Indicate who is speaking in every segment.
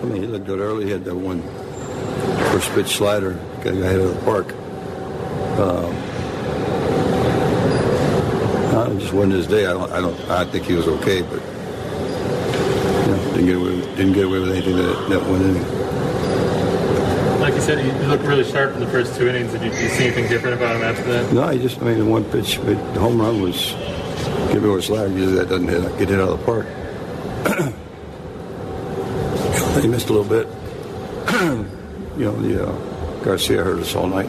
Speaker 1: I mean, he looked good early. He had that one first pitch slider, got ahead of the park. Um, uh, it just wasn't his day. I don't. I don't. I think he was okay, but you know, didn't get away. Didn't get away with anything that that one inning.
Speaker 2: Like you said, he looked really sharp in the first two innings. Did you, did you see anything different about him after that?
Speaker 1: No, he just. I mean, the one pitch, the home run was give me a slider. Usually that doesn't hit, get hit out of the park. he missed a little bit. you know, the uh, Garcia hurt us all night.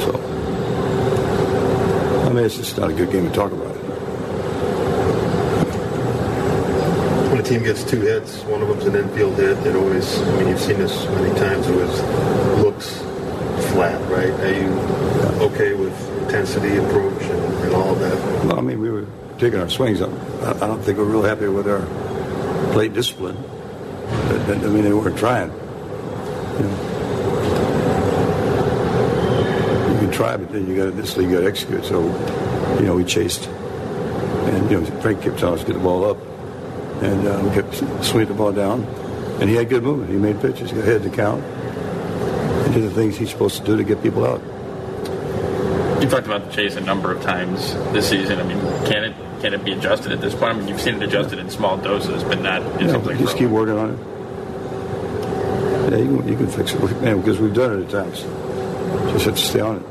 Speaker 1: So, I mean, it's just not a good game to talk about. It.
Speaker 3: When a team gets two hits, one of them's an infield hit, it always, I mean, you've seen this many times, it always looks flat, right? Are you okay with intensity, approach, and, and all of that?
Speaker 1: Well, I mean, we were taking our swings. I, I don't think we're real happy with our plate discipline. I mean, they weren't trying. You, know. you can try, but then you got this league got to execute. So, you know, we chased, and you know, Frank kept telling us to get the ball up, and we kept swinging the ball down, and he had good movement. He made pitches, he had the count, and did the things he's supposed to do to get people out.
Speaker 4: You talked about the chase a number of times this season. I mean, can it can it be adjusted at this point? I mean, you've seen it adjusted in small doses, but not. It
Speaker 1: Yeah,
Speaker 4: seems like
Speaker 1: just
Speaker 4: for-
Speaker 1: keep working on it. Yeah, you can, you can fix it, man, because we've done it at times. Just have to stay on it.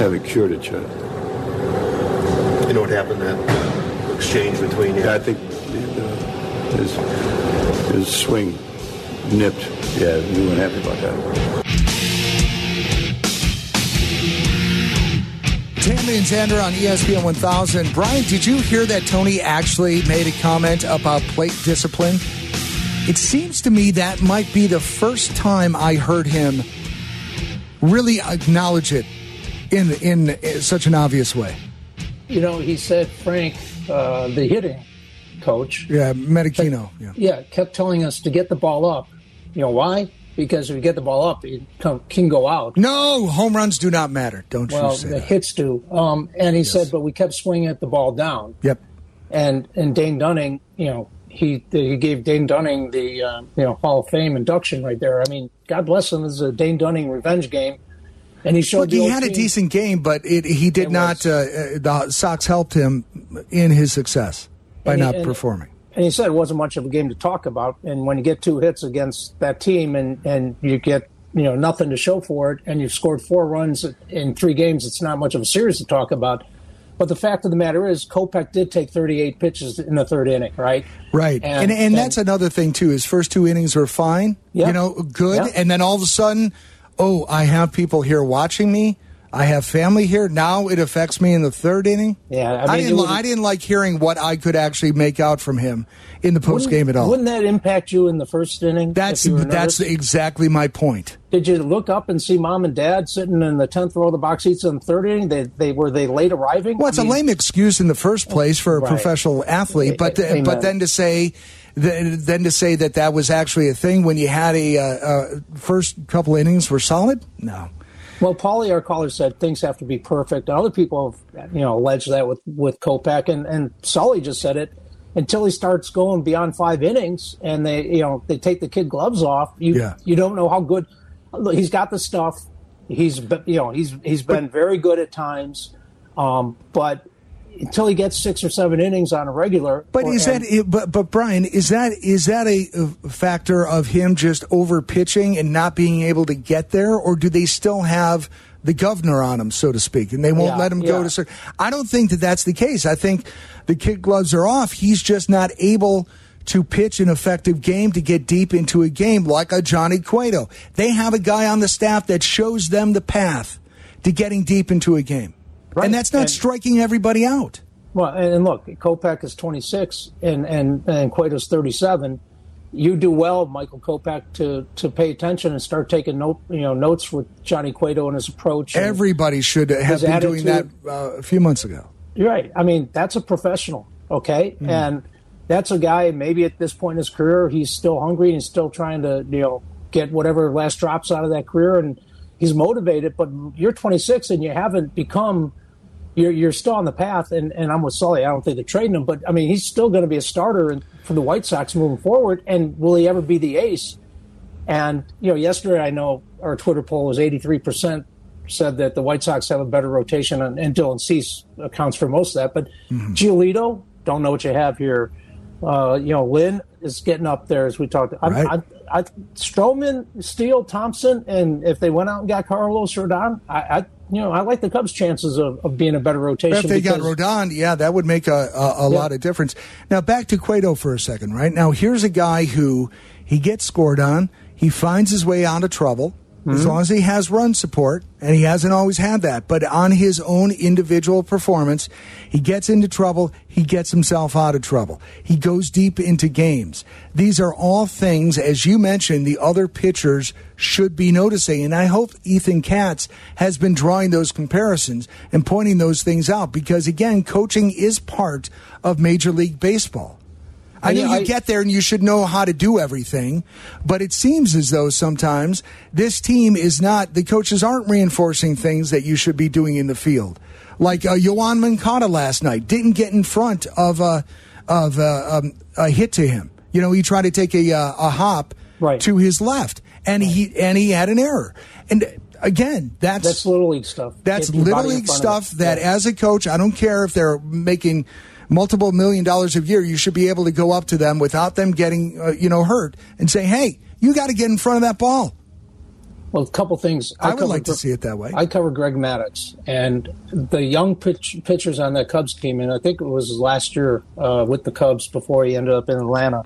Speaker 1: Haven't cured it yet.
Speaker 3: You know what happened, that exchange between you?
Speaker 1: Yeah, I think uh, his, his swing nipped. Yeah, we weren't happy about that.
Speaker 5: Tammy and Xander on ESPN 1000. Brian, did you hear that Tony actually made a comment about plate discipline? It seems to me that might be the first time I heard him really acknowledge it in in, such an obvious way.
Speaker 6: You know, he said Frank, uh, the hitting coach,
Speaker 5: Yeah, Menechino. Yeah.
Speaker 6: yeah, kept telling us to get the ball up. You know why? Because if you get the ball up, it can, can go out.
Speaker 5: No, home runs do not matter. Don't
Speaker 6: Well,
Speaker 5: you say
Speaker 6: the
Speaker 5: that.
Speaker 6: hits do. Um, and he said, but we kept swinging at the ball down.
Speaker 5: Yep.
Speaker 6: And and Dane Dunning, you know, he he gave Dane Dunning the uh, you know Hall of Fame induction right there. I mean, God bless him. This is a Dane Dunning revenge game, and he showed.
Speaker 5: Look, he had a decent game, but it, he did
Speaker 6: It
Speaker 5: not. Uh, uh, the Sox helped him in his success by
Speaker 6: And
Speaker 5: not
Speaker 6: and-
Speaker 5: performing.
Speaker 6: And he said it wasn't much of a game to talk about. And when you get two hits against that team and, and you get, you know, nothing to show for it and you've scored four runs in three games, it's not much of a series to talk about. But the fact of the matter is, Kopech did take 38 pitches in the third inning, right?
Speaker 5: Right, and and, that's another thing too. His first two innings were fine,
Speaker 6: Yeah.
Speaker 5: you know, good,
Speaker 6: Yeah.
Speaker 5: and then all of a sudden, oh, I have people here watching me. I have family here. Now it affects me in the third inning.
Speaker 6: Yeah, I
Speaker 5: I,
Speaker 6: mean, it
Speaker 5: didn't.
Speaker 6: would-
Speaker 5: I didn't like hearing what I could actually make out from him in the post game at all.
Speaker 6: Wouldn't that impact you in the first inning?
Speaker 5: That's
Speaker 6: if you were
Speaker 5: that's exactly my point.
Speaker 6: Did you look up and see mom and dad sitting in the tenth row of the box seats in the third inning? They they were they late arriving?
Speaker 5: Well, it's
Speaker 6: I mean,
Speaker 5: a lame excuse in the first place for a
Speaker 6: Right.
Speaker 5: professional athlete, but
Speaker 6: amen.
Speaker 5: but then to say. th- Then to say that that was actually a thing when you had a uh, uh, first couple innings were solid, no.
Speaker 6: Well, Paulie, our caller, said things have to be perfect. And other people have, you know, alleged that with with Kopech, and and Sully just said it. Until he starts going beyond five innings, and they, you know, they take the kid gloves off, you
Speaker 5: Yeah.
Speaker 6: you don't know how good. He's got the stuff. He's you know he's he's been very good at times, um, but until he gets six or seven innings on a regular.
Speaker 5: But is that but but Brian is that is that a, factor of him just over pitching and not being able to get there, or do they still have the governor on him, so to speak, and they won't
Speaker 6: Yeah,
Speaker 5: let him go
Speaker 6: yeah.
Speaker 5: to certain? I don't think that that's the case. I think the kid gloves are off. He's just not able to pitch an effective game to get deep into a game like a Johnny Cueto. They have a guy on the staff that shows them the path to getting deep into a game,
Speaker 6: Right.
Speaker 5: and that's not
Speaker 6: And-
Speaker 5: striking everybody out.
Speaker 6: Well, and look, Kopech is 26 and and and Cueto's 37. You do well, Michael Kopech, to to pay attention and start taking note, you know, notes with Johnny Cueto and his approach.
Speaker 5: Everybody should have been doing that uh, a few months ago.
Speaker 6: You're right. I mean, that's a professional, okay? And that's a guy, maybe at this point in his career, he's still hungry and he's still trying to, you know, get whatever last drops out of that career. And he's motivated, but you're 26 and you haven't become you're, you're still on the path, and, and I'm with Sully. I don't think they're trading him, but I mean, he's still going to be a starter for the White Sox moving forward. And will he ever be the ace? And you know, yesterday I know our Twitter poll was 83 percent said that the White Sox have a better rotation, and, and Dylan Cease accounts for most of that. But mm-hmm. Giolito, don't know what you have here. Uh, you know, Lynn is getting up there as we talked. I, right. I, I, Stroman, Steele, Thompson, and if they went out and got Carlos Rodon, I, I you know, I like the Cubs' chances of, of being a better rotation.
Speaker 5: If they because, got Rodon, yeah, that would make a, a, a yeah. lot of difference. Now back to Cueto for a second, right? Now here's a guy who he gets scored on. He finds his way out of trouble. Mm-hmm. As long as he has run support, and he hasn't always had that, but on his own individual performance, he gets into trouble, he gets himself out of trouble. He goes deep into games. These are all things, as you mentioned, the other pitchers should be noticing. And I hope Ethan Katz has been drawing those comparisons and pointing those things out because, again, coaching is part of Major League Baseball. I know you I, get there and you should know how to do everything, but it seems as though sometimes this team is not, the coaches aren't reinforcing things that you should be doing in the field. Like uh, Yoan Moncada last night didn't get in front of, a of a, um, a hit to him. You know, he tried to take a, uh, a hop right. to his left, and he and he had an error. And again, that's
Speaker 6: that's little league stuff.
Speaker 5: That's little league stuff that, yeah. as a coach, I don't care if they're making multiple million dollars a year, you should be able to go up to them without them getting, uh, you know, hurt and say, "Hey, you got to get in front of that ball."
Speaker 6: Well, a couple things.
Speaker 5: I, I would like to see it that way.
Speaker 6: I cover Greg Maddux and the young pitch, pitchers on that Cubs team, and I think it was last year uh, with the Cubs before he ended up in Atlanta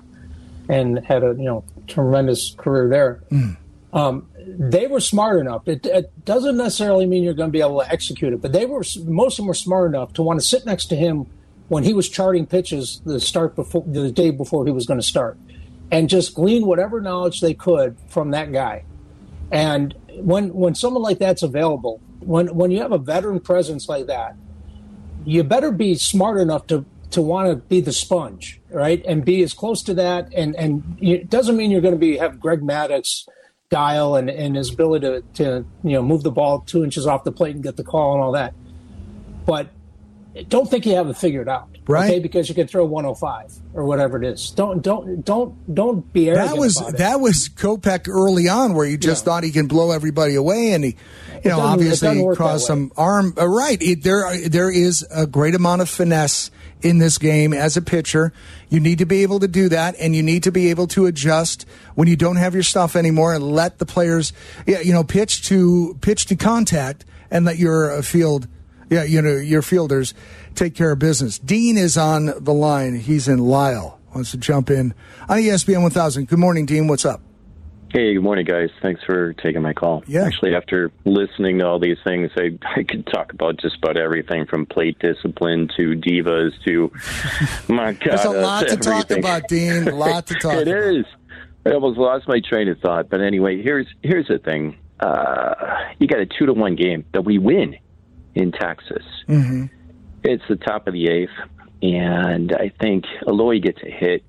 Speaker 6: and had a you know tremendous career there. Mm. Um, they were smart enough. It, it, doesn't necessarily mean you're going to be able to execute it, but they were most of them were smart enough to want to sit next to him when he was charting pitches the start before the day before he was going to start, and just glean whatever knowledge they could from that guy. And when when someone like that's available, when when you have a veteran presence like that, you better be smart enough to to want to be the sponge, right, and be as close to that. And and it doesn't mean you're going to be have Greg Maddux guile and, and his ability to, to you know move the ball two inches off the plate and get the call and all that. But don't think you have it figured out.
Speaker 5: Right.
Speaker 6: Okay, because you can throw 105 or whatever it is. Don't don't don't don't be arrogant.
Speaker 5: That was that was Kopech early on, where you just yeah. thought he can blow everybody away, and he, you know, obviously caused some arm. Uh, right. It, there there is a great amount of finesse in this game as a pitcher. You need to be able to do that, and you need to be able to adjust when you don't have your stuff anymore, and let the players, yeah, you know, pitch to pitch to contact, and let your uh, field yeah, you know, your fielders take care of business. Dean is on the line. He's in Lisle. Wants to jump in on ESPN 1000. Good morning, Dean. What's up?
Speaker 7: Hey, good morning, guys. Thanks for taking my call.
Speaker 5: Yeah.
Speaker 7: Actually, after listening to all these things, I, I could talk about just about everything from plate discipline to divas to my God.
Speaker 5: There's a lot to
Speaker 7: everything.
Speaker 5: talk about, Dean. A lot to talk
Speaker 7: It
Speaker 5: about.
Speaker 7: is. I almost lost my train of thought. But anyway, here's here's the thing. Uh, you got a two to one game that we win in Texas.
Speaker 5: Mm-hmm.
Speaker 7: It's the top of the eighth, and I think Eloy gets a hit,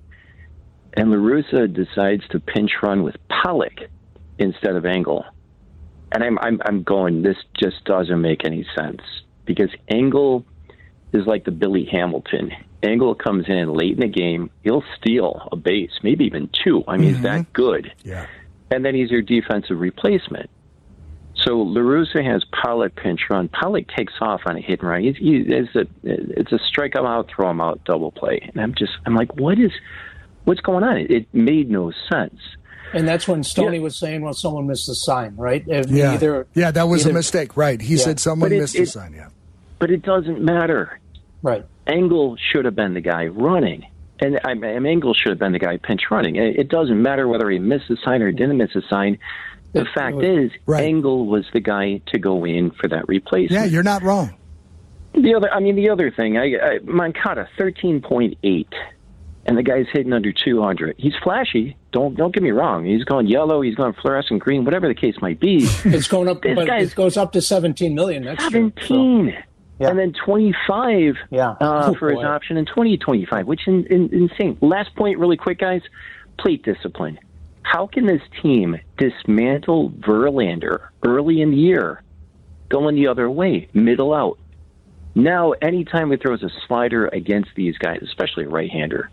Speaker 7: and La Russa decides to pinch run with Pollock instead of Engel. And I'm, I'm, I'm going, this just doesn't make any sense because Engel is like the Billy Hamilton. Engel comes in late in the game, he'll steal a base, maybe even two. I mean, mm-hmm. he's that good.
Speaker 5: Yeah.
Speaker 7: And then he's your defensive replacement. So La Russa has Pollock pinch run. Pollock takes off on a hit and run. He's, he, it's a it's a strike him out, throw him out, double play. And I'm just I'm like, what is what's going on? It, it made no sense.
Speaker 6: And that's when Stoney yeah. was saying, "Well, someone missed the sign, right?"
Speaker 5: If yeah, either, yeah, that was either, a mistake, right? He yeah. said someone it, missed it, the sign, yeah.
Speaker 7: But it doesn't matter,
Speaker 6: right?
Speaker 7: Engel should have been the guy running, and I, I Engel should have been the guy pinch running. It, it doesn't matter whether he missed the sign or didn't miss the sign. The fact is, right. Engel was the guy to go in for that replacement.
Speaker 5: Yeah, you're not wrong.
Speaker 7: The other, I mean, the other thing, I, I Moncada, thirteen point eight, and the guy's hitting under two hundred. He's flashy. Don't don't get me wrong. He's going yellow. He's going fluorescent green. Whatever the case might be.
Speaker 6: it's going up. this it goes up to seventeen million next
Speaker 7: seventeen. Year, so. Yeah. And then 25
Speaker 6: yeah.
Speaker 7: uh, oh, for his option and 2025, which is in, in, insane. Last point, really quick, guys plate discipline. How can this team dismantle Verlander early in the year, going the other way, middle out? Now, anytime he throws a slider against these guys, especially a right-hander,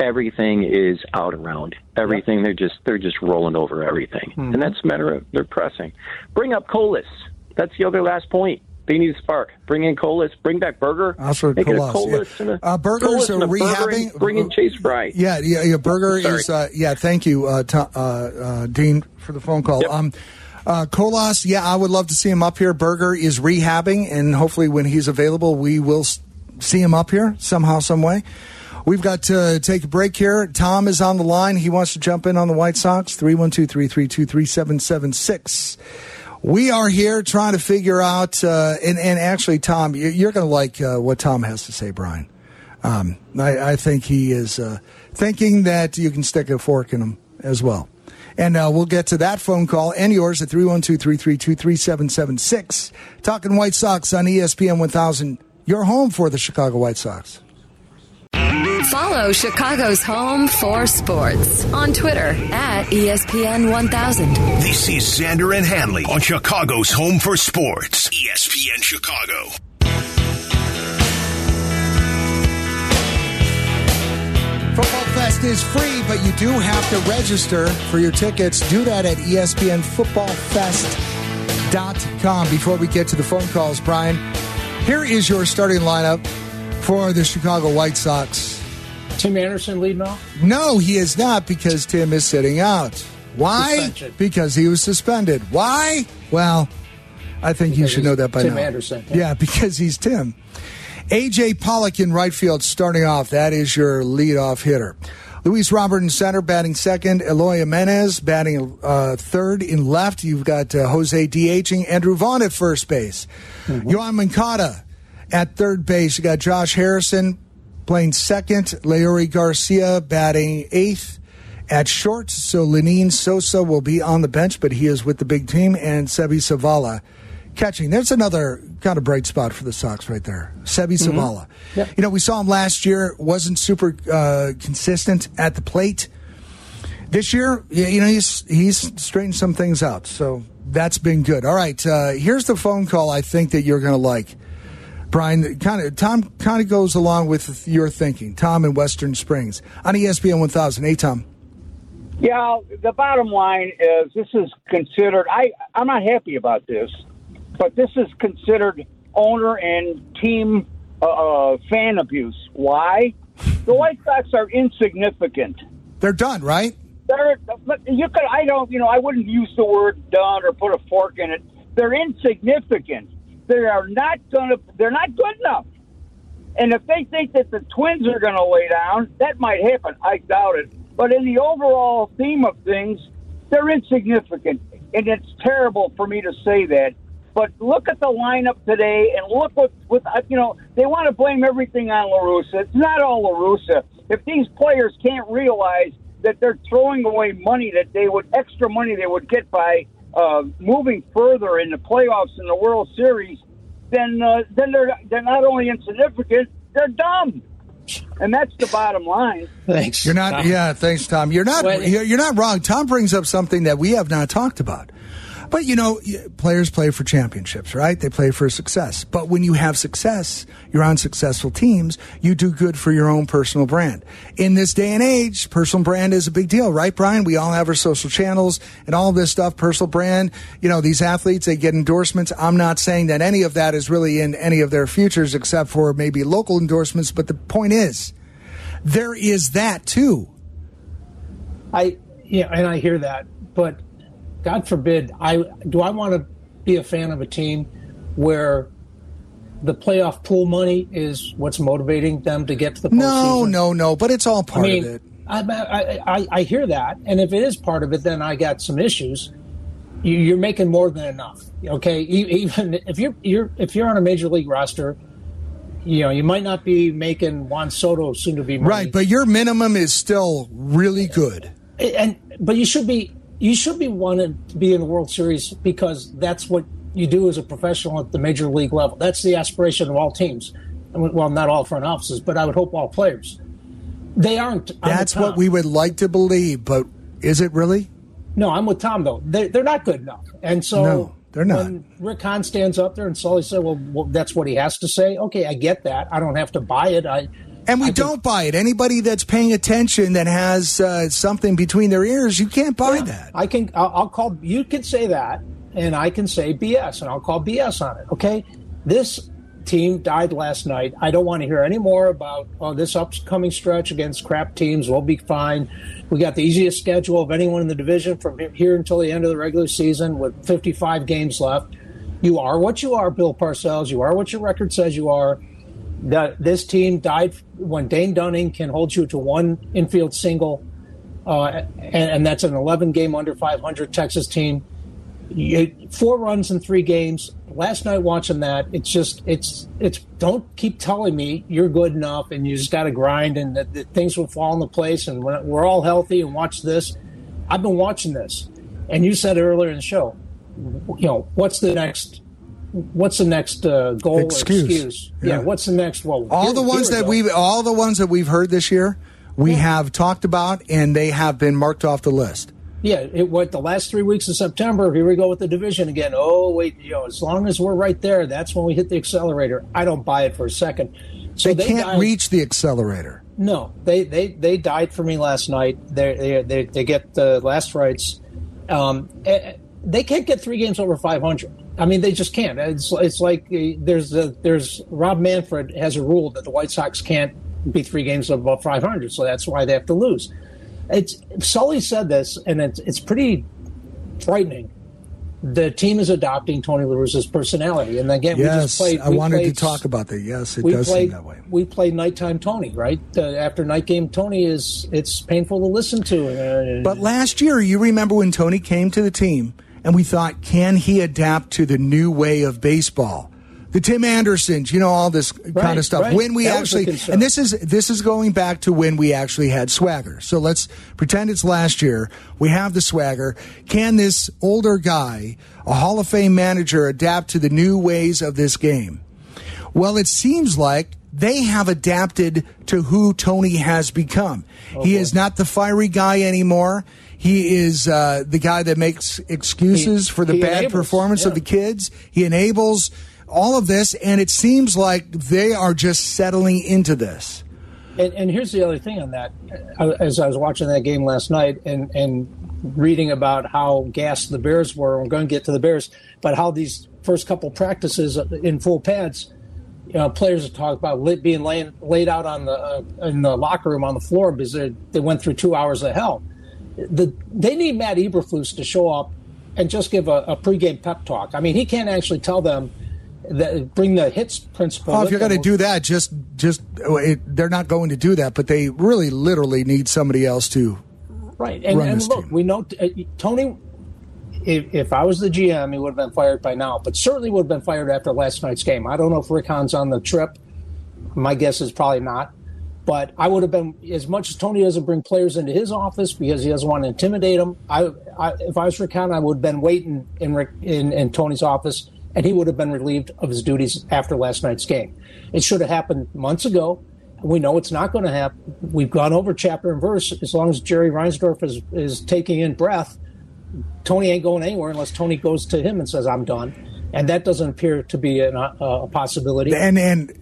Speaker 7: everything is out around. Everything they're just they're just rolling over everything, hmm. and that's a matter of they're pressing. Bring up Colas. That's the other last point. They need a spark. Bring in Colas. Bring back Burger.
Speaker 5: Also,
Speaker 7: Make
Speaker 5: Colas,
Speaker 7: Colas
Speaker 5: yeah.
Speaker 7: a
Speaker 5: Uh, Burger's
Speaker 7: Colas and
Speaker 5: a
Speaker 7: a Burger
Speaker 5: rehabbing-
Speaker 7: Bring in Chase Fry.
Speaker 5: Yeah, yeah, yeah. Burger
Speaker 7: Sorry.
Speaker 5: is. Uh, yeah, thank you, uh, uh, uh, Dean, for the phone call.
Speaker 7: Yep.
Speaker 5: Um, uh, Colas, yeah, I would love to see him up here. Burger is rehabbing, and hopefully, when he's available, we will see him up here somehow, some way. We've got to take a break here. Tom is on the line. He wants to jump in on the White Sox. 312 332 3776. We are here trying to figure out, uh, and, and actually, Tom, you- you're going to like uh, what Tom has to say, Brian. Um, I, I think he is uh, thinking that you can stick a fork in him as well. And uh, we'll get to that phone call and yours at 312 332 3776. Talking White Sox on ESPN 1000, your home for the Chicago White Sox.
Speaker 8: Follow Chicago's home for sports on Twitter at ESPN 1000.
Speaker 9: This is Xander and Hanley on Chicago's Home for Sports, ESPN Chicago.
Speaker 5: Football Fest is free, but you do have to register for your tickets. Do that at ESPNFootballFest.com. Before we get to the phone calls, Brian, here is your starting lineup for the Chicago White Sox.
Speaker 6: Tim Anderson leading off.
Speaker 5: No, he is not because Tim is sitting out. Why?
Speaker 6: Suspension.
Speaker 5: Because he was suspended. Why? Well, I think you should know that by
Speaker 6: Tim
Speaker 5: now.
Speaker 6: Tim Anderson.
Speaker 5: Yeah, because he's Tim. AJ Pollock in right field starting off. That is your leadoff hitter. Luis Robert in center, batting second. Eloy Jimenez batting uh, third in left. You've got uh, Jose DHing. Andrew Vaughn at first base. Yoan Moncada at third base. You got Josh Harrison playing second. Leury Garcia batting eighth at short. So Lenyn Sosa will be on the bench, but he is with the big team. And Seby Zavala catching. There's another kind of bright spot for the Sox right there. Seby Zavala.
Speaker 6: Yep.
Speaker 5: You know, we saw him last year, wasn't super uh, consistent at the plate. This year, you know, he's he's straightened some things out. So that's been good. All right, uh, here's the phone call I think that you're going to like. Brian, kind of Tom kind of goes along with your thinking. Tom in Western Springs on ESPN 1000. Hey, Tom.
Speaker 10: Yeah, the bottom line is this is considered. I I'm not happy about this, but this is considered owner and team uh, uh, fan abuse. Why? The White Sox are insignificant.
Speaker 5: They're done, right?
Speaker 10: They're but you could I don't you know I wouldn't use the word done or put a fork in it. They're insignificant. They are not gonna. They're not good enough. And if they think that the Twins are going to lay down, that might happen. I doubt it. But in the overall theme of things, they're insignificant. And it's terrible for me to say that. But look at the lineup today and look what, with uh, you know, they want to blame everything on La Russa. It's not all La Russa. If these players can't realize that they're throwing away money that they would, extra money they would get by uh, moving further in the playoffs in the World Series, then uh, then they're they're not only insignificant, they're dumb, and that's the bottom line.
Speaker 6: Thanks.
Speaker 5: You're not. Yeah, thanks, Tom. You're not. You're, you're not wrong. Tom brings up something that we have not talked about. But you know, players play for championships, right? They play for success. But when you have success, you're on successful teams. You do good for your own personal brand. In this day and age, personal brand is a big deal, right, Brian? We all have our social channels and all this stuff. Personal brand. You know, these athletes they get endorsements. I'm not saying that any of that is really in any of their futures, except for maybe local endorsements. But the point is, there is that too.
Speaker 6: I yeah, and I hear that, but God forbid, I do I want to be a fan of a team where the playoff pool money is what's motivating them to get to the postseason.
Speaker 5: No, no, no. But it's all
Speaker 6: I
Speaker 5: part
Speaker 6: mean,
Speaker 5: of it.
Speaker 6: I, I, I, I hear that, and if it is part of it, then I got some issues. You, you're making more than enough. Okay, even if you're you're if you're on a major league roster, you know you might not be making Juan Soto soon to be money.
Speaker 5: Right, but your minimum is still really good.
Speaker 6: and but you should be you should be wanting to be in the World Series because that's what you do as a professional at the major league level. That's the aspiration of all teams. Well, not all front offices, but I would hope all players. They aren't.
Speaker 5: That's what we would like to believe, but is it really?
Speaker 6: No, I'm with Tom though. They're, they're not good enough, and so
Speaker 5: No. They're not.
Speaker 6: When Rick Hahn stands up there and Sully said, well, well, that's what he has to say. Okay, I get that. I don't have to buy it. I
Speaker 5: And we
Speaker 6: I
Speaker 5: don't buy it. Anybody that's paying attention that has uh, something between their ears, you can't buy that.
Speaker 6: I can. I'll, I'll call. You can say that, and I can say BS, and I'll call BS on it. Okay, this team died last night. I don't want to hear any more about oh, this upcoming stretch against crap teams. We'll be fine. We got the easiest schedule of anyone in the division from here until the end of the regular season with 55 games left. You are what you are, Bill Parcells. You are what your record says you are. That this team died when Dane Dunning can hold you to one infield single uh, and, and that's an 11 game under 500 Texas team. You, four runs in three games. Last night watching that, it's just it's it's. Don't keep telling me you're good enough and you just got to grind and that, that things will fall into place and when we're all healthy and watch this. I've been watching this, and you said earlier in the show, you know, what's the next? What's the next uh, goal
Speaker 5: Excuse.
Speaker 6: excuse? Yeah.
Speaker 5: Yeah.
Speaker 6: What's the next? Well,
Speaker 5: all
Speaker 6: here-
Speaker 5: the ones that
Speaker 6: we
Speaker 5: all the ones that we've heard this year, we have talked about, and they have been marked off the list.
Speaker 6: Yeah, it what the last three weeks of September. Here we go with the division again. Oh wait, you know, as long as we're right there, that's when we hit the accelerator. I don't buy it for a second. So
Speaker 5: they, can't
Speaker 6: died-
Speaker 5: reach the accelerator.
Speaker 6: No, they they they died for me last night. They they they, they get the last rights. Um, eh, they can't get three games over 500. I mean, they just can't. It's it's like uh, there's a, there's Rob Manfred has a rule that the White Sox can't be three games above 500, so that's why they have to lose. It's Sully said this, and it's it's pretty frightening. The team is adopting Tony La Russa's personality, and again, we just
Speaker 5: yes,
Speaker 6: played.
Speaker 5: I wanted to talk about that. Yes, it does
Speaker 6: played
Speaker 5: seem that way.
Speaker 6: we play nighttime Tony, right? Uh, after night game Tony is it's painful to listen to. Uh,
Speaker 5: But last year, you remember when Tony came to the team, and we thought, can he adapt to the new way of baseball? The Tim Andersons, you know, all this kind of stuff.
Speaker 6: right.
Speaker 5: When we
Speaker 6: That
Speaker 5: actually, and this is this is going back to when we actually had swagger. So let's pretend it's last year. We have the swagger. Can this older guy, a Hall of Fame manager, adapt to the new ways of this game? Well, it seems like they have adapted to who Tony has become. he is not the fiery guy anymore. He is uh, the guy that makes excuses
Speaker 6: He-
Speaker 5: for the bad
Speaker 6: enables,
Speaker 5: performance of the kids. He enables all of this, and it seems like they are just settling into this.
Speaker 6: And, and here's the other thing on that. Uh, As I was watching that game last night and, and reading about how gassed the Bears were, we're going to get to the Bears, but how these first couple practices in full pads, you know, players talking about lit, being laid, laid out on the uh, in the locker room on the floor because they, they went through two hours of hell. The, they need Matt Eberflus to show up and just give a, a pregame pep talk. I mean, he can't actually tell them that bring the hits principle.
Speaker 5: Oh, if you're going to do that, just just it, they're not going to do that. But they really, literally need somebody else to
Speaker 6: Right, and, and look,
Speaker 5: team.
Speaker 6: we know uh, Tony. If, if I was the GM, he would have been fired by now, but certainly would have been fired after last night's game. I don't know if Rick Hahn's on the trip. My guess is probably not. But I would have been as much as Tony doesn't bring players into his office because he doesn't want to intimidate them. I, I if I was Rick Hahn, I would have been waiting in Rick in, in Tony's office, and he would have been relieved of his duties after last night's game. It should have happened months ago. We know it's not going to happen. We've gone over chapter and verse. As long as Jerry Reinsdorf is is taking in breath, Tony ain't going anywhere unless Tony goes to him and says, "I'm done," and that doesn't appear to be an, uh, a possibility.
Speaker 5: And and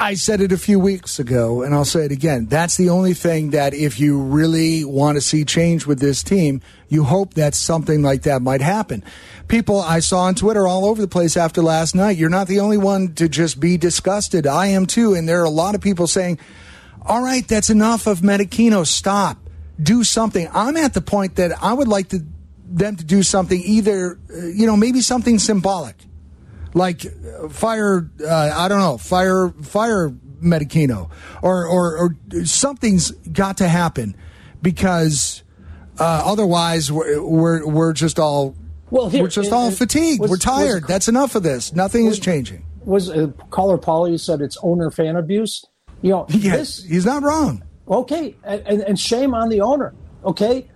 Speaker 5: I said it a few weeks ago, and I'll say it again. That's the only thing that if you really want to see change with this team, you hope that something like that might happen. People I saw on Twitter all over the place after last night. You're not the only one to just be disgusted. I am too, and there are a lot of people saying, "All right, that's enough of Menechino. Stop. Do something." I'm at the point that I would like to them to do something either, uh, you know, maybe something symbolic like fire uh, i don't know fire fire Menechino or, or or something's got to happen because uh, otherwise we're, we're we're just all
Speaker 6: Well, here-
Speaker 5: we're just
Speaker 6: it-
Speaker 5: all
Speaker 6: it-
Speaker 5: fatigued.
Speaker 6: was-
Speaker 5: we're tired.
Speaker 6: was-
Speaker 5: that's enough of this. Nothing is changing.
Speaker 6: Was uh, caller Paulie said it's owner fan abuse. You know,
Speaker 5: yes. he's not wrong.
Speaker 6: Okay, and, and, and shame on the owner. Okay,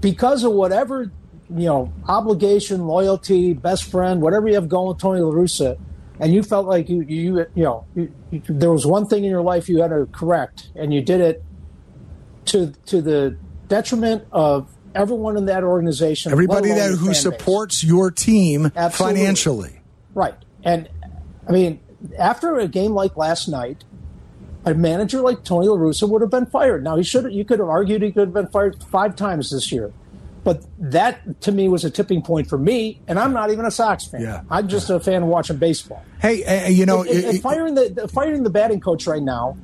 Speaker 6: because of whatever you know, obligation, loyalty, best friend, whatever you have going with Tony La Russa, and you felt like you you you know you, you, there was one thing in your life you had to correct, and you did it to to the detriment of everyone in that organization,
Speaker 5: Everybody that who
Speaker 6: fan base.
Speaker 5: supports your team
Speaker 6: Absolutely.
Speaker 5: financially.
Speaker 6: Right. And I mean, after a game like last night, a manager like Tony La Russa would have been fired. Now he should you could have argued he could have been fired five times this year. But that to me was a tipping point for me, and I'm not even a Sox fan.
Speaker 5: Yeah.
Speaker 6: I'm just a fan of watching baseball.
Speaker 5: Hey, uh, you know,
Speaker 6: if- if
Speaker 5: it-
Speaker 6: firing the, the firing the batting coach right now,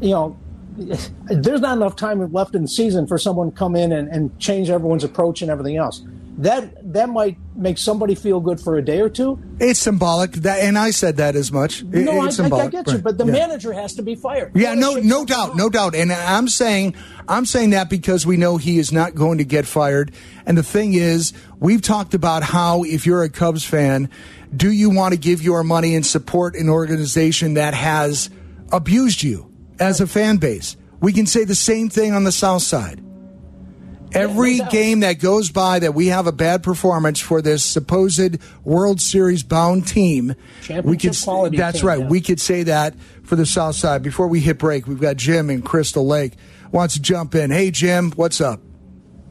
Speaker 6: you know, there's not enough time left in the season for someone to come in and, and change everyone's approach and everything else. That that might make somebody feel good for a day or two.
Speaker 5: it's symbolic. That, and I said that as much. It-
Speaker 6: no, I, I, get you, but the
Speaker 5: Yeah.
Speaker 6: manager has to be fired.
Speaker 5: Yeah, no, no doubt, no doubt. And I'm saying, I'm saying that because we know he is not going to get fired. And the thing is, we've talked about how if you're a Cubs fan, do you want to give your money and support an organization that has abused you as a fan base? We can say the same thing on the South Side. Every
Speaker 6: doubt.
Speaker 5: game that goes by that we have a bad performance for this supposed World Series bound team, we
Speaker 6: Championship
Speaker 5: could
Speaker 6: quality
Speaker 5: that's
Speaker 6: team,
Speaker 5: right.
Speaker 6: yeah.
Speaker 5: We could say that for the South Side. Before we hit break, we've got Jim in Crystal Lake wants to jump in. Hey Jim, what's up?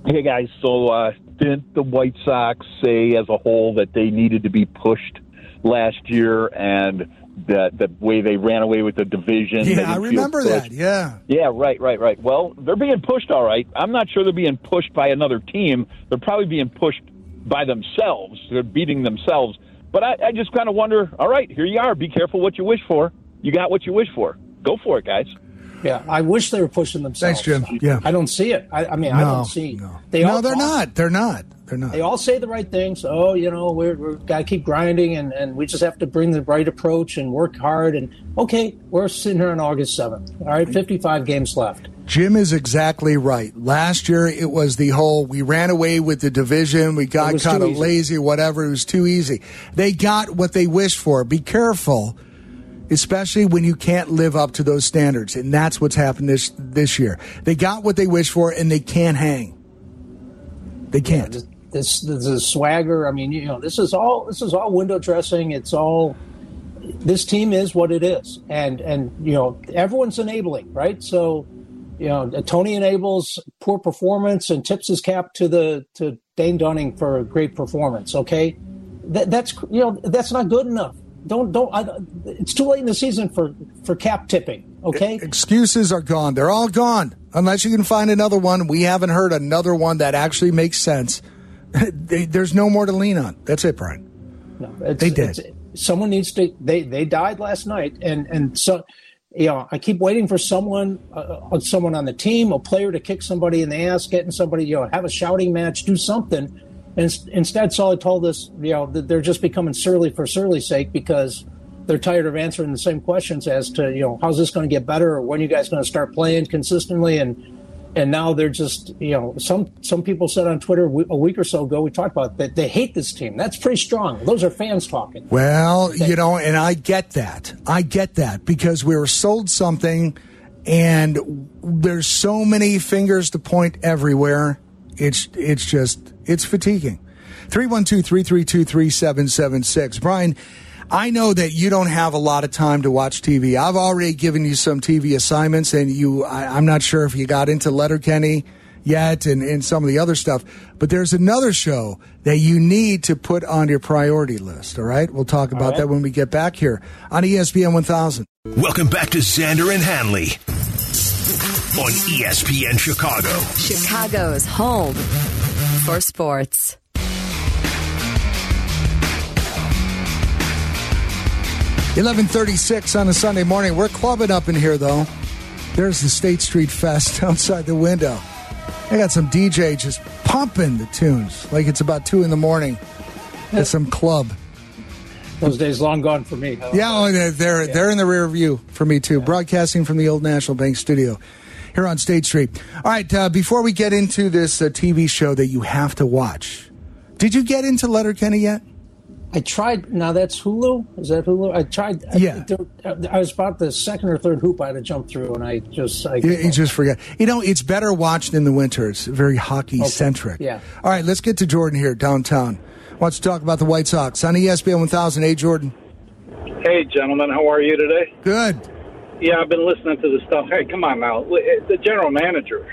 Speaker 11: Hey guys, so uh, didn't the White Sox say as a whole that they needed to be pushed last year, and that the way they ran away with the division?
Speaker 5: Yeah, I remember that. Yeah.
Speaker 11: Yeah, right, right, right. Well, they're being pushed all right. I'm not sure they're being pushed by another team. They're probably being pushed by themselves. They're beating themselves. But I, I just kind of wonder. All right, here you are. Be careful what you wish for. You got what you wish for. Go for it, guys.
Speaker 6: Yeah, I wish they were pushing themselves.
Speaker 5: Thanks, Jim. Yeah.
Speaker 6: I don't see it. I, I mean, I don't see.
Speaker 5: no.
Speaker 6: They
Speaker 5: no, they're
Speaker 6: talk-
Speaker 5: not. They're not. They're not.
Speaker 6: They all say the right things. Oh, you know, we're, we're got to keep grinding, and, and we just have to bring the right approach and work hard. And okay, we're sitting here on August seventh. All right, fifty-five games left.
Speaker 5: Jim is exactly right. Last year, it was the whole we ran away with the division. We got kind of lazy, whatever. It was too easy. They got what they wished for. Be careful, especially when you can't live up to those standards. And that's what's happened this, this year. They got what they wished for, and they can't hang. They can't.
Speaker 6: This, this is swagger. I mean, you know, this is all this is all window dressing. It's all this team is what it is, and and you know everyone's enabling, right? So, you know, Tony enables poor performance and tips his cap to the to Dane Dunning for a great performance. Okay, that, that's you know that's not good enough. Don't don't. I, it's too late in the season for for cap tipping. Okay,
Speaker 5: Excuses are gone. They're all gone. Unless you can find another one. We haven't heard another one that actually makes sense. They- There's no more to lean on. That's it, Brian.
Speaker 6: No, it's,
Speaker 5: They did.
Speaker 6: someone needs to. They they died last night, and and so you know I keep waiting for someone, uh, someone on the team, a player to kick somebody in the ass, getting somebody, you know, have a shouting match, do something. And ins- instead, Sully told us, you know, that they're just becoming surly for surly's sake because they're tired of answering the same questions as to you know how's this going to get better or when you guys going to start playing consistently and and now they're just you know some some people said on Twitter a week or so ago we talked about that they hate this team. That's pretty strong. Those are fans talking.
Speaker 5: Well, you know, and I get that. I get that because we were sold something and there's so many fingers to point everywhere. It's it's just it's fatiguing. 312-332-3776. Brian, I know that you don't have a lot of time to watch TV. I've already given you some TV assignments and you I, I'm not sure if you got into Letterkenny yet and, and some of the other stuff. But there's another show that you need to put on your priority list. All right. We'll talk about
Speaker 9: right.
Speaker 5: that when we get back here on ESPN 1000.
Speaker 9: Welcome back to Xander and Hanley on ESPN Chicago.
Speaker 8: Chicago's home for sports.
Speaker 5: 1136 on a Sunday morning. We're clubbing up in here, though. There's the State Street Fest outside the window. I got some DJ just pumping the tunes like it's about 2 in the morning at some club.
Speaker 6: Those days long gone for me.
Speaker 5: Yeah, oh, they're they're, they're in the rear view for me too. Broadcasting from the old National Bank studio here on State Street. All right, uh, before we get into this uh, TV show that you have to watch, did you get into Letterkenny yet?
Speaker 6: I tried. Now that's Hulu. Is that Hulu? I tried.
Speaker 5: Yeah.
Speaker 6: I, I was about the second or third hoop I had to jump through, and I just. I,
Speaker 5: You, you just forget. You know, it's better watched in the winter. It's very hockey centric.
Speaker 6: Yeah.
Speaker 5: All right, let's get to Jordan here downtown. Wants to talk about the White Sox on ESPN 1000. Hey, Jordan.
Speaker 12: Hey, gentlemen, how are you today?
Speaker 5: Good.
Speaker 12: Yeah, I've been listening to the stuff. Hey, come on now. The general manager,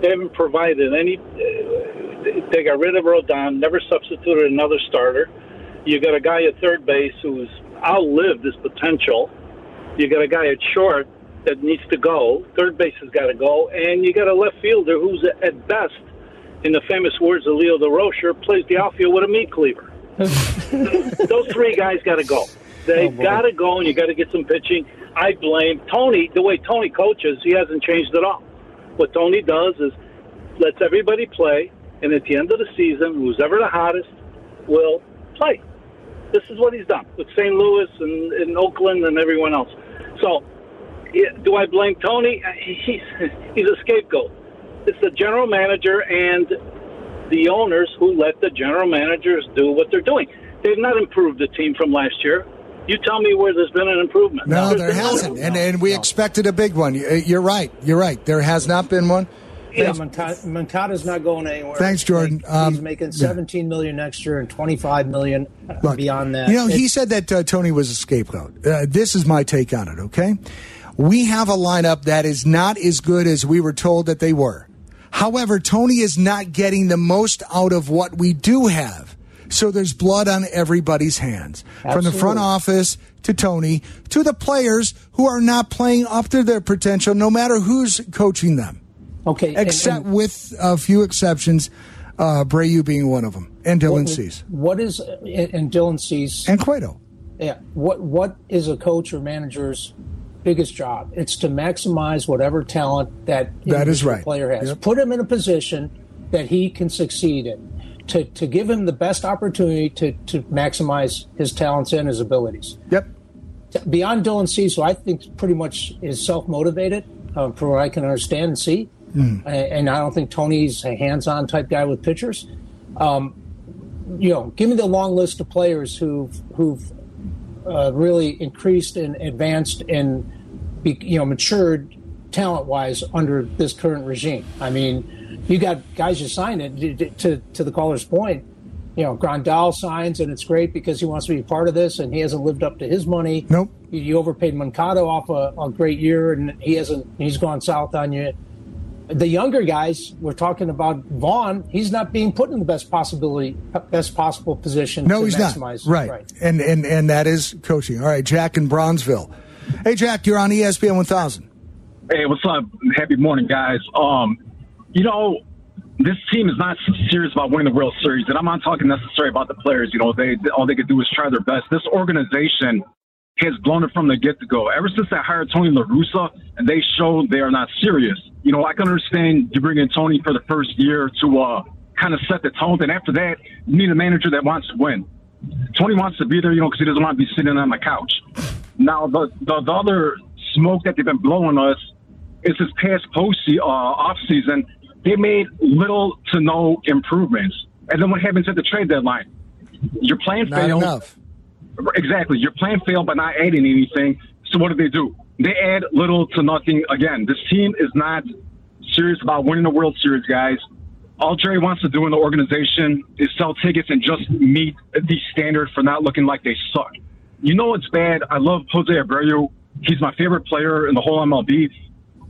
Speaker 12: they haven't provided any uh, They got rid of Rodon, never substituted another starter. You got a guy at third base who's outlived his potential. You got a guy at short that needs to go. Third base has got to go, and you got a left fielder who's at best, in the famous words of Leo Durocher, plays the outfield with a meat cleaver. Those three guys got to go. They
Speaker 6: Oh,
Speaker 12: got to go, and you got to get some pitching. I blame Tony. The way Tony coaches, he hasn't changed at all. What Tony does is lets everybody play, and at the end of the season, who's ever the hottest will play. This is what he's done with St. Louis and, and Oakland and everyone else. So, do I blame Tony? Uh, He's he's a scapegoat. It's the general manager and the owners who let the general managers do what they're doing. They've not improved the team from last year. You tell me where there's been an improvement.
Speaker 5: No,
Speaker 12: There's
Speaker 5: there hasn't, and and we expected a big one. Uh, You're right. You're right. There has not been one.
Speaker 6: Yeah, Moncada, Moncada's not going anywhere.
Speaker 5: Thanks, Jordan.
Speaker 6: He's
Speaker 5: Um,
Speaker 6: making. 17 million next year and 25 million
Speaker 5: Look,
Speaker 6: beyond that.
Speaker 5: You know, he said that uh, Tony was a scapegoat. Uh, this is my take on it, okay? We have a lineup that is not as good as we were told that they were. However, Tony is not getting the most out of what we do have. So there's blood on everybody's hands. From the front office to Tony to the players who are not playing up to their potential, no matter who's coaching them.
Speaker 6: Okay.
Speaker 5: Except
Speaker 6: and-
Speaker 5: with a few exceptions, uh, Brayu being one of them, and Dylan
Speaker 6: what-
Speaker 5: Cease.
Speaker 6: What is and and Dylan Cease
Speaker 5: and Cueto?
Speaker 6: Yeah. What what is a coach or manager's biggest job? It's to maximize whatever talent that
Speaker 5: That is right.
Speaker 6: player has.
Speaker 5: Yep.
Speaker 6: Put him in a position that he can succeed in. To to give him the best opportunity to to maximize his talents and his abilities.
Speaker 5: Yep.
Speaker 6: Beyond Dylan Cease, who I think pretty much is self motivated, um, from what I can understand and see. A- and I don't think Tony's a hands-on type guy with pitchers. Um, you know, give me the long list of players who've who've uh, really increased and advanced and be, you know matured talent-wise under this current regime. I mean, you got guys you signed it to to the caller's point. You know, Grandal signs and it's great because he wants to be part of this and he hasn't lived up to his money.
Speaker 5: Nope.
Speaker 6: You, overpaid Moncada off a, a great year and he hasn't. He's gone south on you the younger guys, we're talking about Vaughn. He's not being put in the best possibility, best possible position.
Speaker 5: No,
Speaker 6: to
Speaker 5: he's not.
Speaker 6: maximize.
Speaker 5: Right. And and and that is coaching. All right, Jack in Bronzeville. Hey, Jack, you're on ESPN 1000.
Speaker 13: Hey, what's up? Happy morning, guys. Um, you know, this team is not serious about winning the World Series, and I'm not talking necessarily about the players. You know, they all they could do is try their best. This organization has blown it from the get to go. Ever since they hired Tony La Russa, and they showed they are not serious. You know, I can understand you bring in Tony for the first year to uh, kind of set the tone, and after that, you need a manager that wants to win. Tony wants to be there, you know, because he doesn't want to be sitting on the couch. Now, the, the the other smoke that they've been blowing us is this past post uh, off season. They made little to no improvements, and then what happens at the trade deadline? Your plan
Speaker 5: Not
Speaker 13: failed.
Speaker 5: enough.
Speaker 13: Exactly, your plan failed by not adding anything. So what do they do? They add little to nothing again. This team is not serious about winning the World Series, guys. All Jerry wants to do in the organization is sell tickets and just meet the standard for not looking like they suck. You know it's bad. I love Jose Abreu. He's my favorite player in the whole MLB.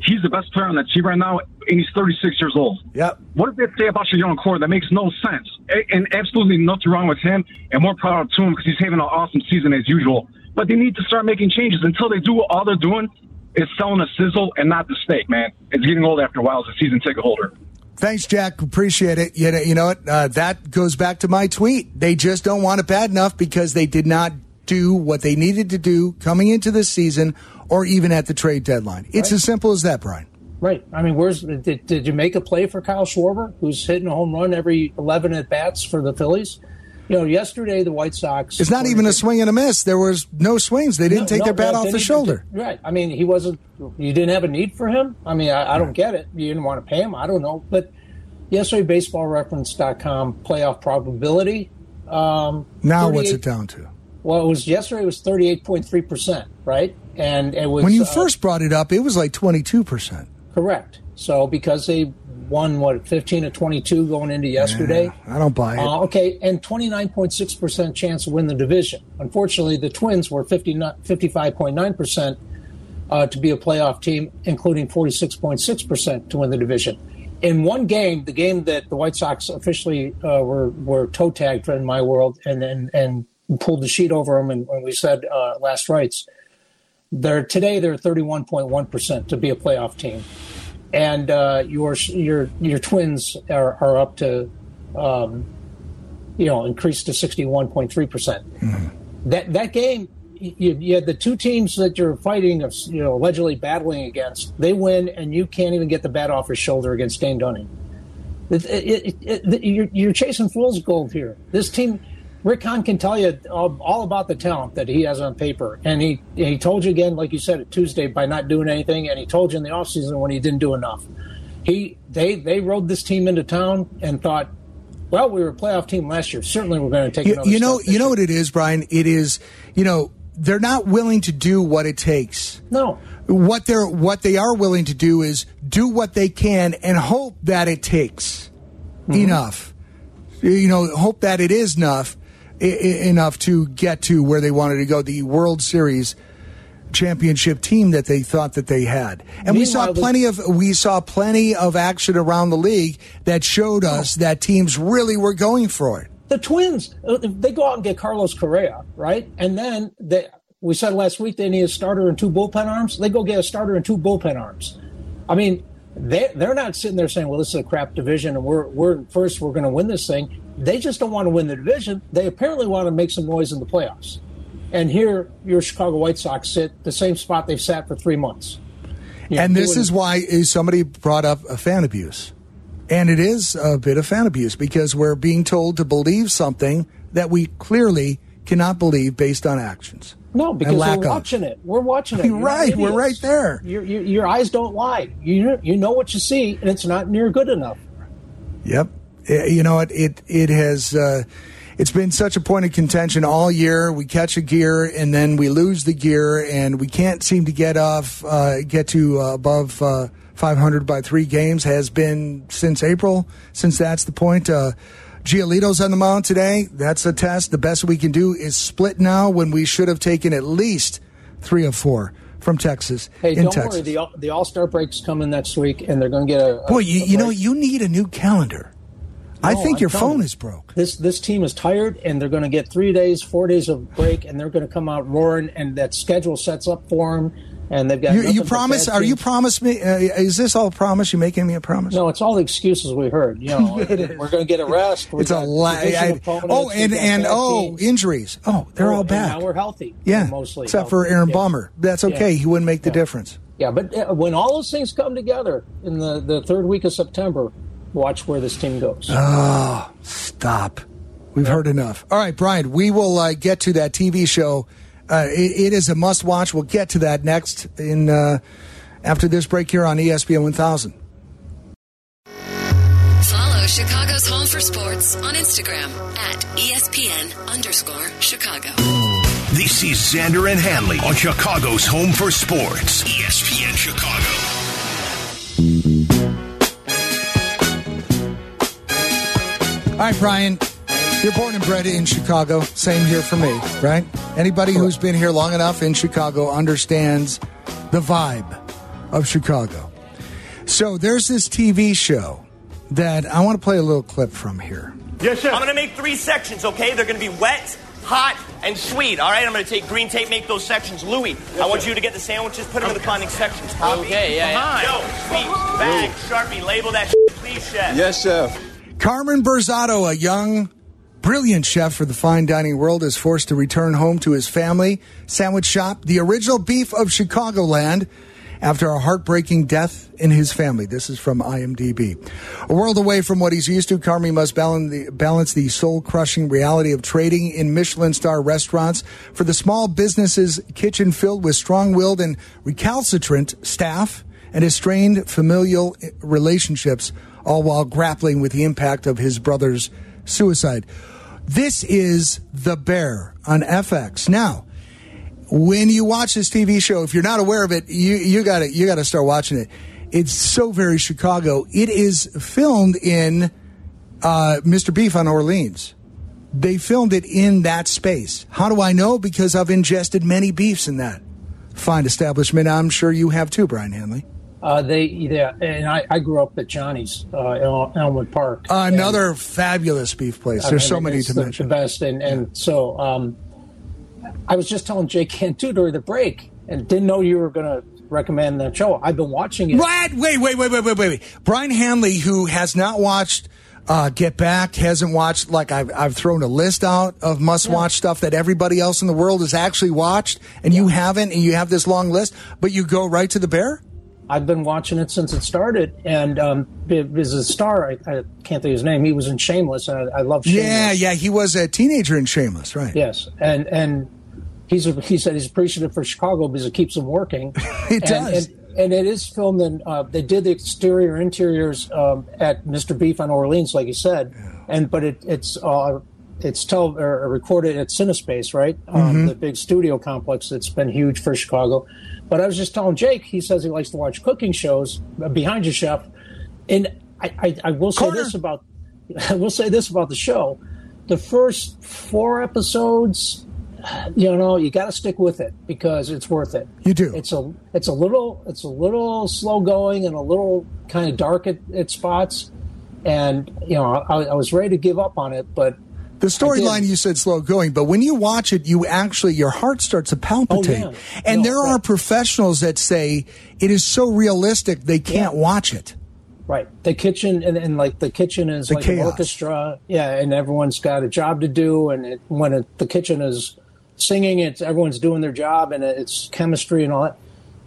Speaker 13: He's the best player on that team right now, and he's 36 years old.
Speaker 5: Yep.
Speaker 13: What did they say about your young core? That makes no sense. And absolutely nothing wrong with him, and more proud to him because he's having an awesome season as usual. But they need to start making changes. Until they do, all they're doing is selling a sizzle and not the steak, man. It's getting old after a while as a season ticket holder.
Speaker 5: Thanks, Jack. Appreciate it. You know, you know what? Uh, that goes back to my tweet. They just don't want it bad enough because they did not do what they needed to do coming into this season or even at the trade deadline. It's
Speaker 6: Right.
Speaker 5: as simple as that, Brian.
Speaker 6: Right. I mean, where's did, did you make a play for Kyle Schwarber, who's hitting a home run every 11 at bats for the Phillies? You know, yesterday the White Sox.
Speaker 5: It's not even a swing and a miss. There was no swings. They didn't
Speaker 6: No,
Speaker 5: take
Speaker 6: no,
Speaker 5: their bat off the shoulder.
Speaker 6: Right. I mean, he wasn't. You didn't have a need for him. I mean, I, I don't get it. You didn't want to pay him. I don't know. But yesterday, BaseballReference.com playoff probability. Um,
Speaker 5: Now, what's it down to?
Speaker 6: Well, it was yesterday. It was thirty eight point three percent, right? And it was
Speaker 5: When you
Speaker 6: uh,
Speaker 5: first brought it up, it was like 22%.
Speaker 6: correct. So because they won what fifteen to twenty two going into yesterday.
Speaker 5: I don't buy it.
Speaker 6: Uh, okay, and 29.6% chance to win the division. Unfortunately, the Twins were 50, 55.9% uh, to be a playoff team, including 46.6% to win the division. in one game, the game that the White Sox officially uh, were were toe tagged in my world, and and and pulled the sheet over them, and when we said uh, last rights, they're today they're thirty one point one percent to be a playoff team, and uh, your your your Twins are, are up to, um, you know, increased to sixty one point three percent. That that game you, you had the two teams that you're fighting, of you know, allegedly battling against. They win, and you can't even get the bat off his shoulder against Dane Dunning. It, it, it, you're, you're, chasing fool's gold here. This team, Rick Hahn can tell you all, about the talent that he has on paper, and he he told you again, like you said, Tuesday by not doing anything, and he told you in the offseason when he didn't do enough. He they they rode this team into town and thought. Well, we were a playoff team last year. Certainly, we're going to take.
Speaker 5: You, you know, you know what it is, Brian. It is, you know, they're not willing to do what it takes.
Speaker 6: No.
Speaker 5: What they're what they are willing to do is do what they can and hope that it takes mm-hmm. enough. You know, hope that it is enough I- enough to get to where they wanted to go, the World Series championship team that they thought that they had. And Meanwhile, we saw plenty of we saw plenty of action around the league that showed us oh. that teams really were going for it.
Speaker 6: The Twins, uh, they go out and get Carlos Correa, right? And then they, we said last week they need a starter and two bullpen arms. They go get a starter and two bullpen arms. I mean, they they're not sitting there saying, "Well, this is a crap division, and we're we're first. We're going to win this thing." They just don't want to win the division. They apparently want to make some noise in the playoffs. And here, your Chicago White Sox sit the same spot they've sat for three months.
Speaker 5: You know, and this doing, is why eh, somebody brought up a fan abuse. And it is a bit of fan abuse because we're being told to believe something that we clearly cannot believe based on actions.
Speaker 6: No, because we're watching of. it. We're watching it.
Speaker 5: You're right. We're right there.
Speaker 6: Your, your, your, eyes don't lie. You you know what you see, and it's not near good enough.
Speaker 5: Yep. Eh, you know it. It it has. Uh, it's been such a point of contention all year. We catch a gear and then we lose the gear, and we can't seem to get off, uh, get to uh, above uh, 500 by three games has been since April, since that's the point. Uh, Giolito's on the mound today. That's a test. The best we can do is split now when we should have taken at least three of four from Texas.
Speaker 6: Hey, don't
Speaker 5: Texas.
Speaker 6: worry. The, the All Star break's coming next week, and they're going to get a.
Speaker 5: a Boy, you, a you know, you need a new calendar. No, I think your phone is broke.
Speaker 6: This this team is tired, and they're going to get three days, four days of break, and they're going to come out roaring, and that schedule sets up for them and they've got.
Speaker 5: You, you promise? Are you promise me? Uh, is this all promise? You making me a promise?
Speaker 6: No, it's all the excuses we heard. You know, we're going to get a rest.
Speaker 5: it's a lot. Oh, and and oh, teams. injuries. Oh, they're all back.
Speaker 6: Now we're healthy.
Speaker 5: Yeah,
Speaker 6: mostly
Speaker 5: except for Aaron yeah. Bummer. That's okay. Yeah. He wouldn't make the
Speaker 6: yeah.
Speaker 5: difference.
Speaker 6: Yeah, but uh, when all those things come together in the the third week of September, watch where this team goes.
Speaker 5: Oh, stop. We've heard enough. All right, Brian, we will uh, get to that TV show uh, it, it is a must watch. We'll get to that next in uh, after this break here on ESPN 1000.
Speaker 8: Follow Chicago's Home for Sports on Instagram at ESPN underscore Chicago.
Speaker 9: This is Xander and Hanley on Chicago's Home for Sports, ESPN Chicago.
Speaker 5: All right, Brian. You're born and bred in Chicago. Same here for me, right? Anybody who's been here long enough in Chicago understands the vibe of Chicago. So there's this TV show that I want to play a little clip from here.
Speaker 14: Yes, sir. I'm going to make three sections, okay? They're going to be wet, hot, and sweet. All right, I'm going to take green tape, make those sections. Louis, yes, I want sir. you to get the sandwiches, put them okay. in the corresponding sections. Copy.
Speaker 15: Okay, yeah, yeah.
Speaker 14: Yo, sweet, bag, Sharpie, label that shit, please, chef.
Speaker 15: Yes, chef.
Speaker 5: Carmen Berzatto, a young brilliant chef for the fine dining world, is forced to return home to his family sandwich shop, the original beef of Chicagoland, after a heartbreaking death in his family. This is from IMDb. A world away from what he's used to, Carmy must balance the, balance the soul crushing reality of trading in Michelin star restaurants for the small businesses kitchen filled with strong willed and recalcitrant staff and his strained familial eh, relationships, all while grappling with the impact of his brother's suicide. This is The Bear on FX. Now, when you watch this TV show, if you're not aware of it, you you got to you got to start watching it. It's so very Chicago. It is filmed in uh, Mr. Beef on Orleans. They filmed it in that space. How do I know? Because I've ingested many beefs in that fine establishment. I'm sure you have too, Brian Hanley.
Speaker 6: Uh, they, yeah, and I, I grew up at Johnny's uh, in El- Elmwood Park.
Speaker 5: Another fabulous beef place.
Speaker 6: I
Speaker 5: There's
Speaker 6: mean,
Speaker 5: so many to
Speaker 6: the,
Speaker 5: mention.
Speaker 6: The best, and and so um, I was just telling Jake Cantu during the break, and didn't know you were going to recommend that show. I've been watching it.
Speaker 5: Right? Wait, wait, wait, wait, wait, wait, wait. Brian Hanley, who has not watched uh, Get Back, hasn't watched like I've I've thrown a list out of must watch stuff that everybody else in the world has actually watched, and you haven't, and you have this long list, but you go right to the bear.
Speaker 6: I've been watching it since it started, and um, as a star, I, I can't think of his name. He was in Shameless, and I, I love Shameless.
Speaker 5: Yeah, yeah, he was a teenager in Shameless, right?
Speaker 6: Yes, and and he's he said he's appreciative for Chicago because it keeps him working.
Speaker 5: It
Speaker 6: And-
Speaker 5: does.
Speaker 6: and, and it is filmed in. Uh, they did the exterior interiors um, at Mr. Beef on Orleans, like you said, and but it, it's uh, it's tel- recorded at Cinespace, right? Um,
Speaker 5: Mhm.
Speaker 6: The big studio complex that's been huge for Chicago. But I was just telling Jake, he says he likes to watch cooking shows. uh, Behind you, chef, and I, I, I will say this about I will say this about the show: the first four episodes, you know, you got to stick with it because it's worth it.
Speaker 5: You do.
Speaker 6: It's a it's a little it's a little slow going and a little kind of dark at, at spots, and you know, I, I was ready to give up on it, but
Speaker 5: The storyline you said slow going, but when you watch it, you actually your heart starts to palpitate.
Speaker 6: Oh, yeah.
Speaker 5: And
Speaker 6: No,
Speaker 5: there are professionals that say it is so realistic they can't watch it.
Speaker 6: Right. The kitchen and, and like the kitchen is
Speaker 5: The
Speaker 6: like an orchestra. Yeah, and everyone's got a job to do. And it, when it, the kitchen is singing, it's everyone's doing their job, and it's chemistry and all that.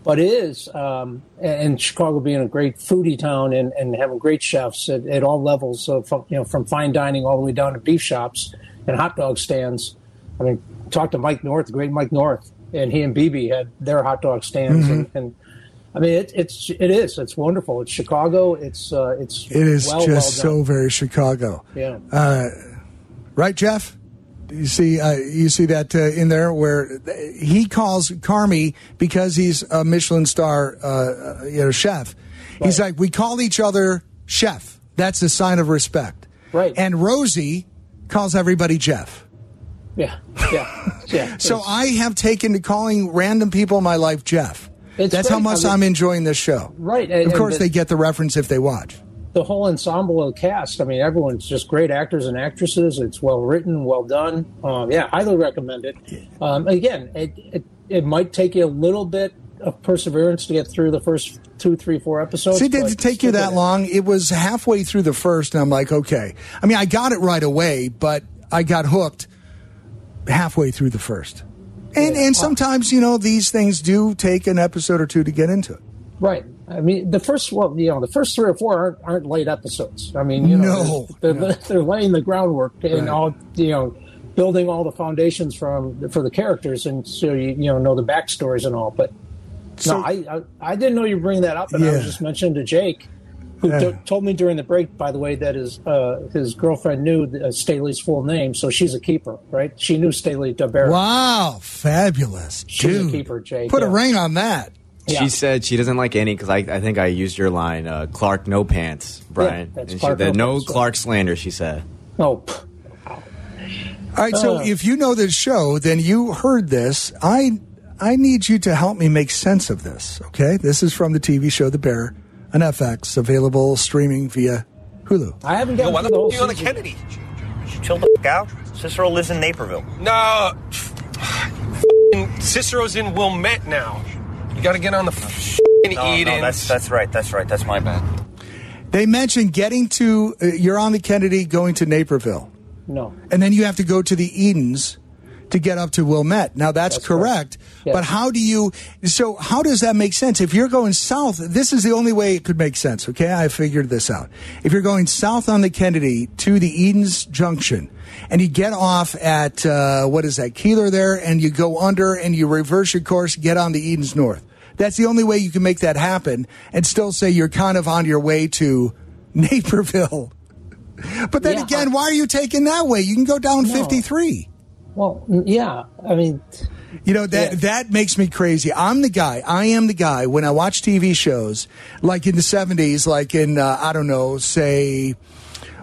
Speaker 6: But it is, um, and Chicago being a great foodie town and, and having great chefs at, at all levels, from, you know, from fine dining all the way down to beef shops and hot dog stands. I mean, talk to Mike North, the great Mike North, and he and BB had their hot dog stands,
Speaker 5: Mhm.
Speaker 6: and, and I mean, it, it's it is, it's wonderful. It's Chicago. It's uh, it's
Speaker 5: It is
Speaker 6: well,
Speaker 5: just
Speaker 6: well
Speaker 5: so very Chicago.
Speaker 6: Yeah.
Speaker 5: Uh, right, Jeff? You see, uh, you see that uh, in there where he calls Carmy because he's a Michelin star, uh, you know, chef. He's like, we call each other chef. That's a sign of respect.
Speaker 6: Right.
Speaker 5: And Rosie calls everybody Jeff.
Speaker 6: Yeah, yeah, yeah.
Speaker 5: So I have taken to calling random people in my life Jeff.
Speaker 6: It's
Speaker 5: That's how much
Speaker 6: I mean-
Speaker 5: I'm enjoying this show.
Speaker 6: Right, and-
Speaker 5: of course,
Speaker 6: the-
Speaker 5: they get the reference if they watch.
Speaker 6: The whole ensemble of cast. I mean, everyone's just great actors and actresses. It's well written, well done. Um, yeah, highly recommend it. Um, again, it, it it might take you a little bit of perseverance to get through the first two, three, four episodes.
Speaker 5: See, it take you that long? It was halfway through the first, and I'm like, okay. I mean, I got it right away, but I got hooked halfway through the first. And and sometimes, you know, these things do take an episode or two to get into it.
Speaker 6: Right. I mean, the first well, you know, the first three or four aren't aren't late episodes. I mean, you know,
Speaker 5: No,
Speaker 6: they're, they're laying the groundwork and
Speaker 5: Right.
Speaker 6: all, you know, building all the foundations from for the characters, and so you you know know the backstories and all. But
Speaker 5: So-
Speaker 6: no, I, I I didn't know you bringing that up, and I was just mentioning to Jake. Who
Speaker 5: Yeah.
Speaker 6: to- told me during the break, by the way, that his uh, his girlfriend knew uh, Staley's full name, so she's a keeper, right? She knew Staley Da Bear.
Speaker 5: Wow, fabulous.
Speaker 6: She's a keeper, Jake.
Speaker 5: Put a ring on that.
Speaker 6: Yeah.
Speaker 15: She said she doesn't like any because I, I think I used your line, uh, Clark no pants, Brian.
Speaker 6: that's
Speaker 15: and she, the
Speaker 6: no
Speaker 15: no
Speaker 6: pants, yeah.
Speaker 15: Clark slander. She said.
Speaker 6: Oh, pff,
Speaker 5: All right, so
Speaker 6: Uh.
Speaker 5: if you know this show, then you heard this. I I need you to help me make sense of this. Okay, this is from the TV show The Bear on FX, available streaming via Hulu.
Speaker 6: I haven't
Speaker 16: Yo,
Speaker 6: gotten
Speaker 16: why
Speaker 6: through
Speaker 16: the
Speaker 6: the whole
Speaker 16: f- you on the
Speaker 6: season.
Speaker 16: Kennedy? Chill the f- out. Cicero lives in Naperville.
Speaker 17: No, f***ing Cicero's in Wilmette now. You got to get on the f***ing
Speaker 16: No,
Speaker 17: Edens.
Speaker 16: no, that's that's right. That's right. That's my bad.
Speaker 5: They mentioned getting to uh, you're on the Kennedy, going to Naperville,
Speaker 6: No.
Speaker 5: and then you have to go to the Edens to get up to Wilmette. Now that's, correct,
Speaker 6: Yes.
Speaker 5: but how do you? So how does that make sense? If you're going south, this is the only way it could make sense. Okay, I figured this out. If you're going south on the Kennedy to the Edens Junction, and you get off at uh, what is that Keeler there, and you go under and you reverse your course, get on the Edens North. That's the only way you can make that happen, and still say you're kind of on your way to Naperville. But then
Speaker 6: Yeah.
Speaker 5: again, why are you taking that way? You can go down
Speaker 6: No.
Speaker 5: 53.
Speaker 6: Well, yeah. I mean,
Speaker 5: You know that that makes me crazy. I'm the guy. I am the guy when I watch TV shows like in the 70s, like in uh, I don't know, say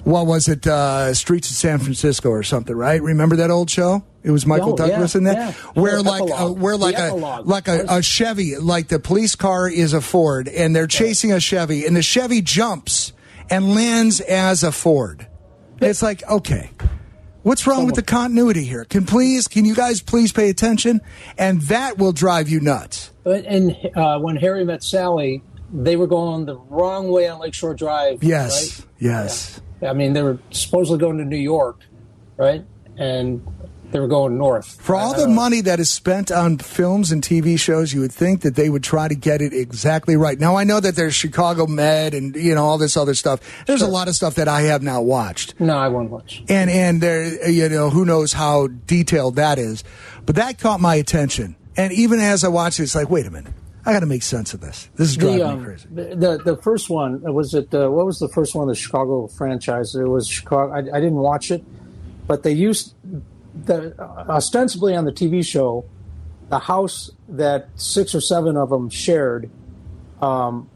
Speaker 5: what was it, uh, Streets of San Francisco or something, right? Remember that old show It was Michael
Speaker 6: Oh, yeah,
Speaker 5: Douglas in that,
Speaker 6: yeah.
Speaker 5: where like a, where like a like a, a Chevy, like the police car is a Ford, and they're chasing a Chevy, and the Chevy jumps and lands as a Ford. It's like okay. What's wrong with the continuity here? Can please, can you guys please pay attention? And that will drive you nuts.
Speaker 6: And uh, when Harry met Sally, they were going the wrong way on Lakeshore Drive.
Speaker 5: Yes,
Speaker 6: right?
Speaker 5: yes.
Speaker 6: I mean, they were supposedly going to New York, right? And they were going north.
Speaker 5: For all the money that is spent on films and TV shows, you would think that they would try to get it exactly right. Now I know that there's Chicago Med and you know all this other stuff. There's a lot of stuff that I have not watched.
Speaker 6: No, I won't watch.
Speaker 5: And and there you know who knows how detailed that is, but that caught my attention. And even as I watched it, it's like, wait a minute, I got to make sense of this. This is driving
Speaker 6: The,
Speaker 5: me
Speaker 6: um,
Speaker 5: crazy.
Speaker 6: the, the the first one was it. Uh, what was the first one? The Chicago franchise. It was Chicago. I, I didn't watch it, but they used the ostensibly on the TV show, the house that six or seven of them shared, um,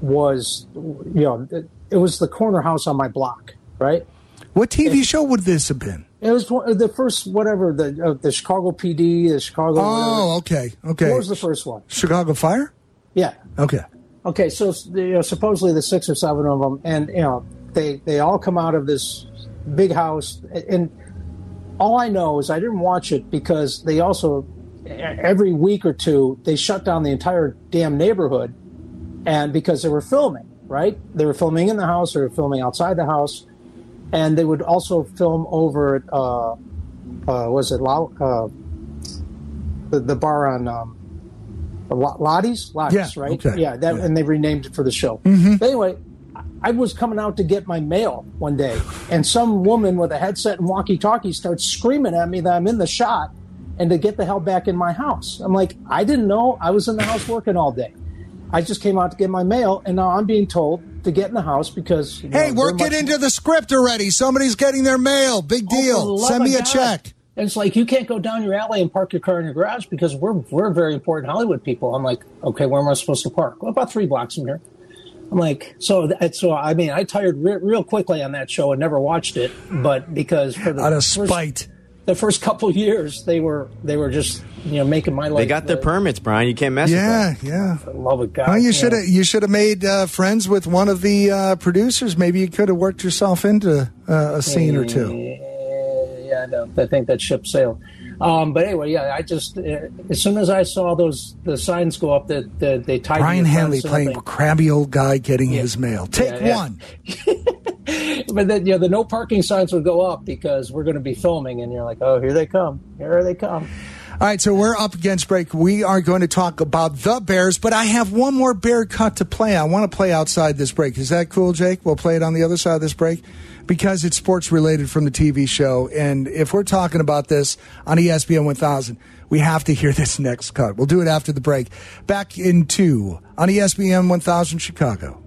Speaker 6: was you know it, it was the corner house on my block, right?
Speaker 5: What TV show would this have been?
Speaker 6: It was the first whatever the uh, the Chicago PD, the Chicago.
Speaker 5: Oh,
Speaker 6: whatever.
Speaker 5: okay, okay.
Speaker 6: What was the first one?
Speaker 5: Chicago Fire?
Speaker 6: Yeah.
Speaker 5: Okay.
Speaker 6: Okay, so you know, supposedly the six or seven of them, and you know, they they all come out of this big house, and all I know is I didn't watch it because they also every week or two they shut down the entire damn neighborhood, and because they were filming, right? They were filming in the house, they were filming outside the house, and they would also film over at uh, uh, was it Lau- uh, the the bar on. Um, Lottie's, Lottie's,
Speaker 5: Yeah,
Speaker 6: right?
Speaker 5: okay,
Speaker 6: Yeah, that,
Speaker 5: yeah.
Speaker 6: and they renamed it for the show.
Speaker 5: Mhm.
Speaker 6: Anyway, I was coming out to get my mail one day, and some woman with a headset and walkie-talkie starts screaming at me that I'm in the shot and to get the hell back in my house. I'm like, I didn't know I was in the house working all day. I just came out to get my mail, and now I'm being told to get in the house because you know,
Speaker 5: Hey,
Speaker 6: they're
Speaker 5: work
Speaker 6: much
Speaker 5: into the script already. Somebody's getting their mail. Big deal. Send me a
Speaker 6: God.
Speaker 5: check.
Speaker 6: And it's like you can't go down your alley and park your car in your garage because we're we're very important Hollywood people. I'm like, okay, where am I supposed to park? Well, about three blocks from here. I'm like, so that, so I mean, I tired re- real quickly on that show and never watched it, but because for the
Speaker 5: Out of
Speaker 6: first-
Speaker 5: spite.
Speaker 6: the first couple years they were they were just you know making my life.
Speaker 15: They got their permits, Brian. You can't mess
Speaker 5: Yeah,
Speaker 15: with them.
Speaker 5: yeah.
Speaker 6: For the love of God.
Speaker 5: Well, you should have you should have made uh, friends with one of the uh, producers. Maybe you could have worked yourself into uh, a scene or two.
Speaker 6: Yeah, I know. I think that ship sailed. Um, but anyway, yeah, I just uh, as soon as I saw those the signs go up that, that they tied
Speaker 5: Brian Hanley playing crabby old guy getting his mail. Take
Speaker 6: Yeah, yeah.
Speaker 5: one.
Speaker 6: but then you know the no parking signs would go up because we're going to be filming, and you're like, oh, here they come, here they come.
Speaker 5: All right, so we're up against break. We are going to talk about the Bears, but I have one more Bear cut to play. I want to play outside this break. Is that cool, Jake? We'll play it on the other side of this break because it's sports related from the TV show. And if we're talking about this on ESPN 1000, we have to hear this next cut. We'll do it after the break. Back in two on ESPN 1000 Chicago.